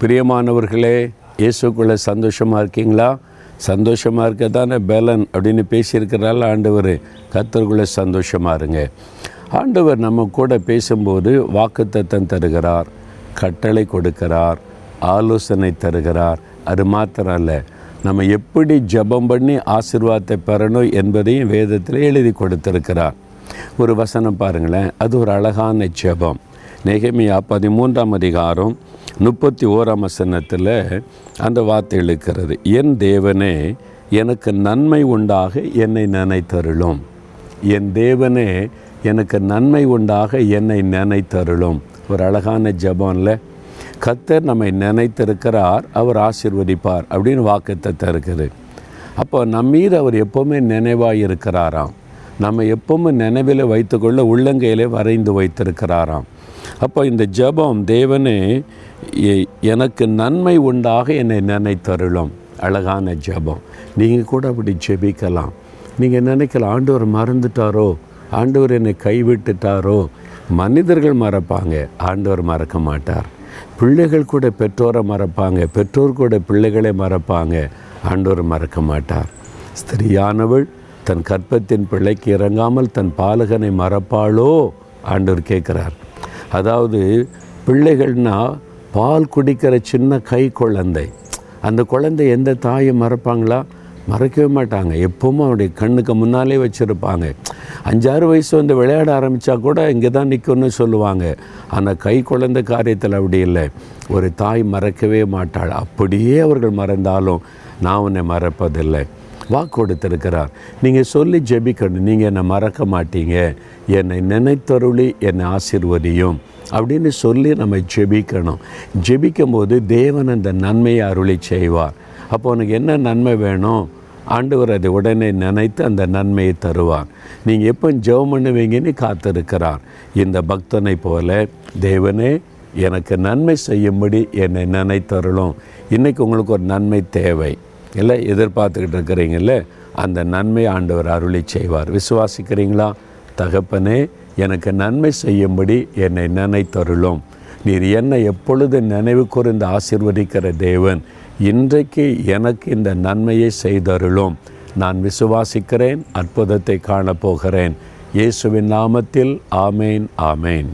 பிரியமானவர்களே இயேசுக்குள்ளே சந்தோஷமாக இருக்கீங்களா? சந்தோஷமாக இருக்க தானே பேலன் அப்படின்னு பேசியிருக்கிறாள் ஆண்டவர். கத்தருக்குள்ளே சந்தோஷமாக இருங்க. ஆண்டவர் நம்ம கூட பேசும்போது வாக்குத்தத்தம் தருகிறார் கட்டளை கொடுக்கிறார் ஆலோசனை தருகிறார். அது மாத்திரம் இல்லை நம்ம எப்படி ஜெபம் பண்ணி ஆசிர்வாதத்தை பெறணும் என்பதையும் வேதத்தில் எழுதி கொடுத்திருக்கிறார். ஒரு வசனம் பாருங்களேன் அது ஒரு அழகான ஜெபம். நெகமியா பதிமூன்றாம் அதிகாரம் முப்பத்தி ஓராம் வசனத்தில் அந்த வார்த்தை எழுக்கிறது என் தேவனே எனக்கு நன்மை உண்டாக என்னை நினைத்தருளும். என் தேவனே எனக்கு நன்மை உண்டாக என்னை நினைத்தருளும். ஒரு அழகான ஜெபம்ல கத்தர் நம்மை நினைத்திருக்கிறார் அவர் ஆசிர்வதிப்பார். அப்படின்னு வாக்குத்தத்தை இருக்குது. அப்போ நம்மீது அவர் எப்போவுமே நினைவாக இருக்கிறாராம். நம்ம எப்பவுமே நினைவில் வைத்துக்கொள்ள உள்ளங்கையிலே வரைந்து வைத்திருக்கிறாராம். அப்போ இந்த ஜெபம் தேவனே எனக்கு நன்மை உண்டாக என்னை நினைத்தருளும். அழகான ஜெபம். நீங்கள் கூட அப்படி ஜெபிக்கலாம். நீங்கள் நினைக்கலாம் ஆண்டவர் மறந்துட்டாரோ? ஆண்டவர் என்னை கைவிட்டுட்டாரோ? மனிதர்கள் மறப்பாங்க ஆண்டவர் மறக்க மாட்டார். பிள்ளைகள் கூட பெற்றோரை மறப்பாங்க பெற்றோர் கூட பிள்ளைகளை மறப்பாங்க ஆண்டவர் மறக்க மாட்டார். ஸ்திரியானவள் தன் கற்பத்தின் பிள்ளைக்கு இறங்காமல் தன் பாலகனை மறப்பாளோ? ஆண்டவர் கேட்குறார். அதாவது பிள்ளைகள்னா பால் குடிக்கிற சின்ன கை குழந்தை. அந்த குழந்தை எந்த தாயை மறப்பாங்களா? மறக்கவே மாட்டாங்க. எப்பவும் அவருடைய கண்ணுக்கு முன்னாலே வச்சுருப்பாங்க. அஞ்சாறு வயசு வந்து விளையாட ஆரம்பித்தா கூட இங்கே தான் நிற்கும்னு சொல்லுவாங்க. ஆனால் கை குழந்தை காரியத்தில் அப்படி இல்லை. ஒரு தாய் மறக்கவே மாட்டாள். அப்படியே அவர்கள் மறந்தாலும் நான் உன்னை மறப்பதில்லை. வாக்கு கொடுத்திருக்கிறார் நீங்கள் சொல்லி ஜெபிக்கணும். நீங்கள் என்னை மறக்க மாட்டீங்க. என்னை நினைத்தருளி என்னை ஆசீர்வதியும் அப்படின்னு சொல்லி நம்ம ஜெபிக்கணும். ஜெபிக்கும் போது தேவன் அந்த நன்மையை அருளி செய்வார். அப்போ உனக்கு என்ன நன்மை வேணும்? ஆண்டவர் அதை உடனே நினைத்து அந்த நன்மையை தருவார். நீங்கள் எப்போ ஜெபம் பண்ணுவீங்கன்னு காத்திருக்கிறார். இந்த பக்தனை போல தேவனே எனக்கு நன்மை செய்யும்படி என்னை நினைத்தருளும். இன்றைக்கி உங்களுக்கு ஒரு நன்மை தேவை. இல்லை எதிர்பார்த்துக்கிட்டு இருக்கிறீங்கல்ல அந்த நன்மை ஆண்டவர் அருளை செய்வார். விசுவாசிக்கிறீங்களா? தகப்பனே எனக்கு நன்மை செய்யும்படி என்னை நினைத்தருளும். நீர் என்னை எப்பொழுது நினைவு கூர்ந்து ஆசிர்வதிக்கிற தேவன் இன்றைக்கு எனக்கு இந்த நன்மையை செய்தருளும். நான் விசுவாசிக்கிறேன் அற்புதத்தை காணப்போகிறேன். இயேசுவின் நாமத்தில் ஆமேன் ஆமேன்.